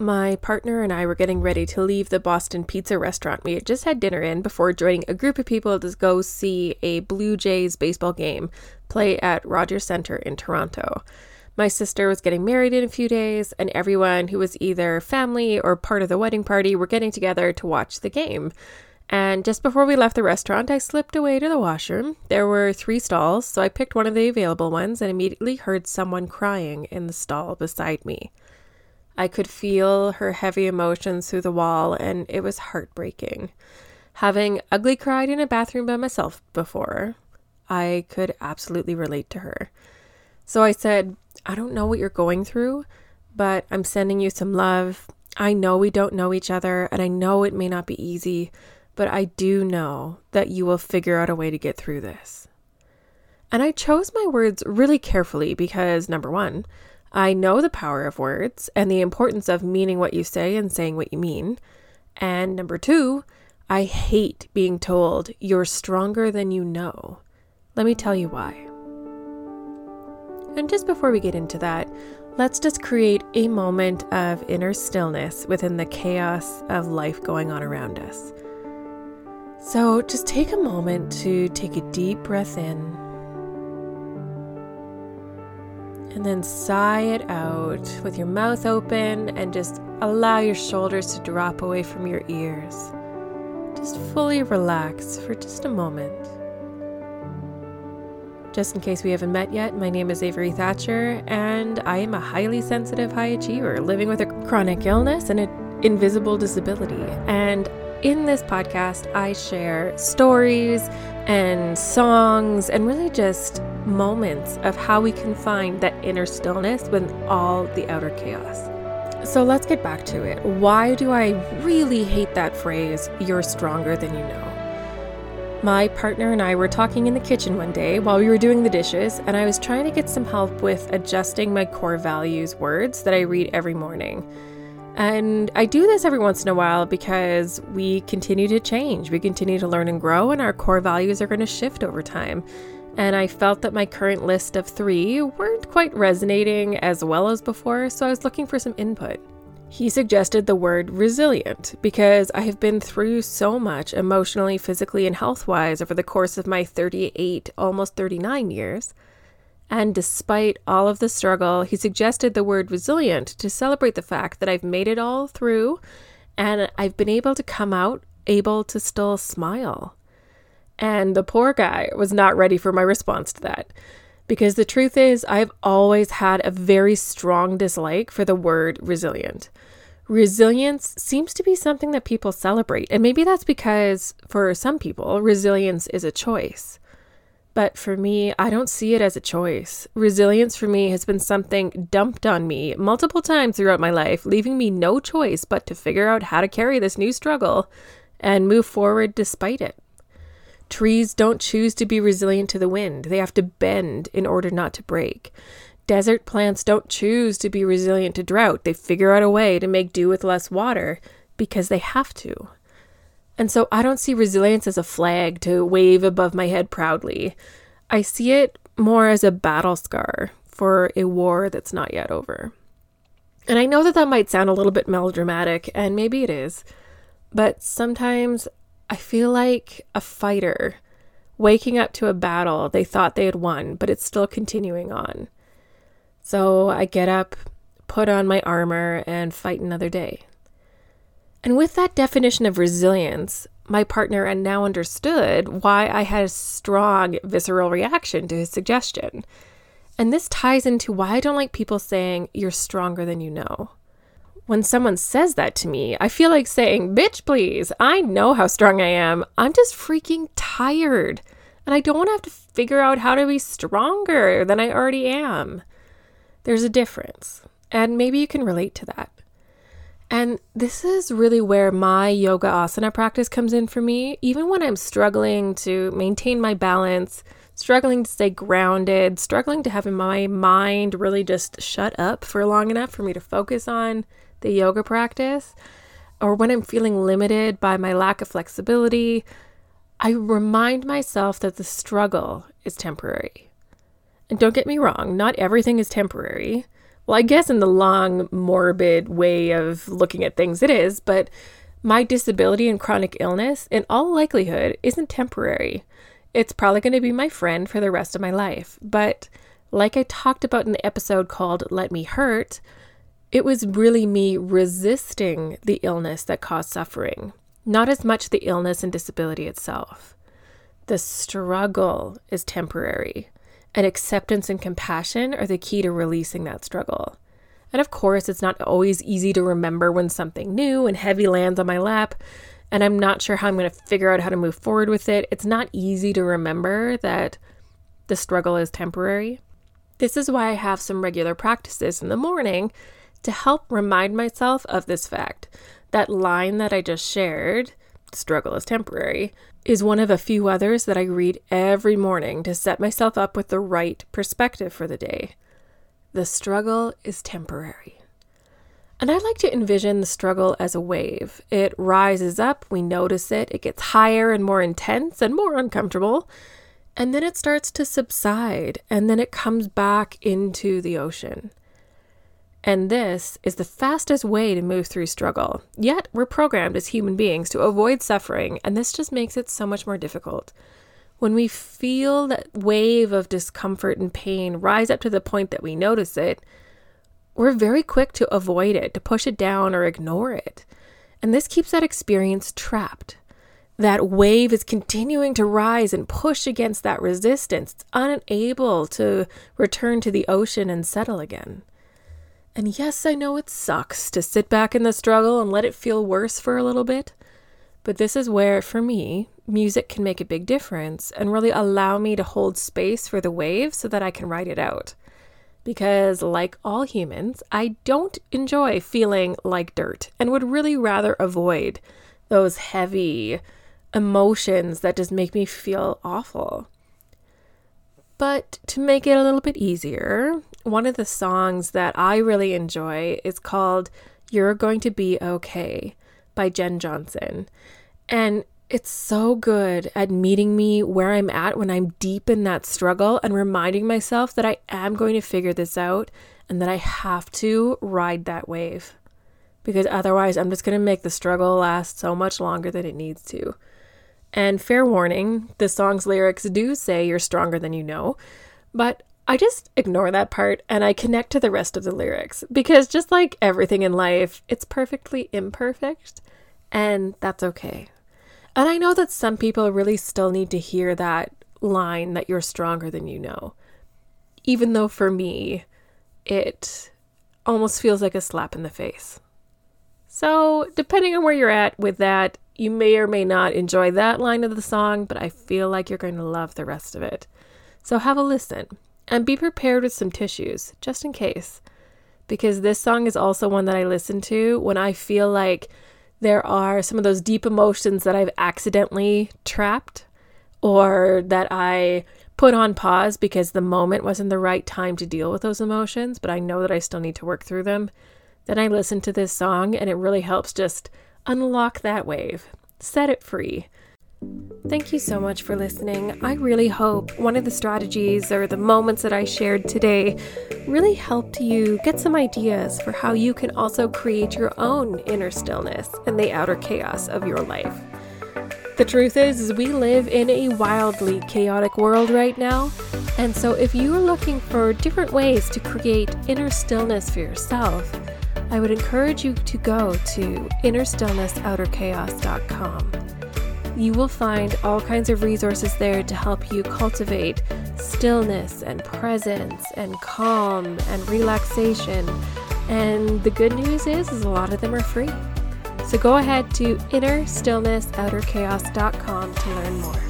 my partner and I were getting ready to leave the Boston Pizza restaurant we had just had dinner in before joining a group of people to go see a Blue Jays baseball game play at Rogers Centre in Toronto. My sister was getting married in a few days, and everyone who was either family or part of the wedding party were getting together to watch the game. And just before we left the restaurant, I slipped away to the washroom. There were three stalls, so I picked one of the available ones and immediately heard someone crying in the stall beside me. I could feel her heavy emotions through the wall, and it was heartbreaking. Having ugly cried in a bathroom by myself before, I could absolutely relate to her. So I said, I don't know what you're going through, but I'm sending you some love. I know we don't know each other, and I know it may not be easy, but I do know that you will figure out a way to get through this. And I chose my words really carefully because, number one, I know the power of words and the importance of meaning what you say and saying what you mean. And number two, I hate being told you're stronger than you know. Let me tell you why. And just before we get into that, let's just create a moment of inner stillness within the chaos of life going on around us. So just take a moment to take a deep breath in and then sigh it out with your mouth open and just allow your shoulders to drop away from your ears. Just fully relax for just a moment. Just in case we haven't met yet, my name is Avery Thatcher, and I am a highly sensitive high achiever living with a chronic illness and an invisible disability. And in this podcast, I share stories and songs and really just moments of how we can find that inner stillness with all the outer chaos. So let's get back to it. Why do I really hate that phrase, you're stronger than you know? My partner and I were talking in the kitchen one day while we were doing the dishes, and I was trying to get some help with adjusting my core values words that I read every morning. And I do this every once in a while because we continue to change, we continue to learn and grow, and our core values are going to shift over time. And I felt that my current list of three weren't quite resonating as well as before, so I was looking for some input. He suggested the word resilient because I have been through so much emotionally, physically, and health wise over the course of my 38, almost 39 years and despite all of the struggle, he suggested the word resilient to celebrate the fact that I've made it all through and I've been able to come out able to still smile. And the poor guy was not ready for my response to that. Because the truth is, I've always had a very strong dislike for the word resilient. Resilience seems to be something that people celebrate, and maybe that's because for some people, resilience is a choice. But for me, I don't see it as a choice. Resilience for me has been something dumped on me multiple times throughout my life, leaving me no choice but to figure out how to carry this new struggle and move forward despite it. Trees don't choose to be resilient to the wind, they have to bend in order not to break. Desert plants don't choose to be resilient to drought, they figure out a way to make do with less water because they have to. And so I don't see resilience as a flag to wave above my head proudly. I see it more as a battle scar for a war that's not yet over. And I know that that might sound a little bit melodramatic, and maybe it is, but sometimes I feel like a fighter waking up to a battle they thought they had won, but it's still continuing on. So I get up, put on my armor, and fight another day. And with that definition of resilience, my partner and now understood why I had a strong visceral reaction to his suggestion. And this ties into why I don't like people saying, you're stronger than you know. When someone says that to me, I feel like saying, bitch, please, I know how strong I am. I'm just freaking tired. And I don't want to have to figure out how to be stronger than I already am. There's a difference. And maybe you can relate to that. And this is really where my yoga asana practice comes in for me. Even when I'm struggling to maintain my balance, struggling to stay grounded, struggling to have my mind really just shut up for long enough for me to focus on the yoga practice, or when I'm feeling limited by my lack of flexibility, I remind myself that the struggle is temporary. And don't get me wrong, not everything is temporary. Well, I guess in the long, morbid way of looking at things, it is, but my disability and chronic illness, in all likelihood, isn't temporary. It's probably going to be my friend for the rest of my life. But like I talked about in the episode called Let Me Hurt, it was really me resisting the illness that caused suffering, not as much the illness and disability itself. The struggle is temporary and acceptance and compassion are the key to releasing that struggle. And of course, it's not always easy to remember when something new and heavy lands on my lap, and I'm not sure how I'm going to figure out how to move forward with it. It's not easy to remember that the struggle is temporary. This is why I have some regular practices in the morning to help remind myself of this fact. That line that I just shared, struggle is temporary, is one of a few others that I read every morning to set myself up with the right perspective for the day. The struggle is temporary. And I like to envision the struggle as a wave. It rises up, we notice it, it gets higher and more intense and more uncomfortable, and then it starts to subside, and then it comes back into the ocean. And this is the fastest way to move through struggle. Yet, we're programmed as human beings to avoid suffering, and this just makes it so much more difficult. When we feel that wave of discomfort and pain rise up to the point that we notice it, we're very quick to avoid it, to push it down or ignore it. And this keeps that experience trapped. That wave is continuing to rise and push against that resistance. It's unable to return to the ocean and settle again. And yes, I know it sucks to sit back in the struggle and let it feel worse for a little bit. But this is where, for me, music can make a big difference and really allow me to hold space for the wave so that I can ride it out. Because, like all humans, I don't enjoy feeling like dirt and would really rather avoid those heavy emotions that just make me feel awful. But to make it a little bit easier, one of the songs that I really enjoy is called You're Going to Be Okay by Jenn Johnson. And it's so good at meeting me where I'm at when I'm deep in that struggle and reminding myself that I am going to figure this out and that I have to ride that wave. Because otherwise, I'm just going to make the struggle last so much longer than it needs to. And fair warning, the song's lyrics do say you're stronger than you know, but I just ignore that part and I connect to the rest of the lyrics because just like everything in life, it's perfectly imperfect and that's okay. And I know that some people really still need to hear that line that you're stronger than you know. Even though for me, it almost feels like a slap in the face. So, depending on where you're at with that, you may or may not enjoy that line of the song, but I feel like you're going to love the rest of it. So, have a listen. And be prepared with some tissues, just in case. Because this song is also one that I listen to when I feel like there are some of those deep emotions that I've accidentally trapped or that I put on pause because the moment wasn't the right time to deal with those emotions, but I know that I still need to work through them. Then I listen to this song and it really helps just unlock that wave, set it free, Thank you so much for listening. I really hope one of the strategies or the moments that I shared today really helped you get some ideas for how you can also create your own inner stillness and the outer chaos of your life. The truth is, is we live in a wildly chaotic world right now, and so if you are looking for different ways to create inner stillness for yourself, I would encourage you to go to innerstillnessouterchaos.com. You will find all kinds of resources there to help you cultivate stillness and presence and calm and relaxation. And the good news is, is a lot of them are free. So go ahead to innerstillnessouterchaos.com to learn more.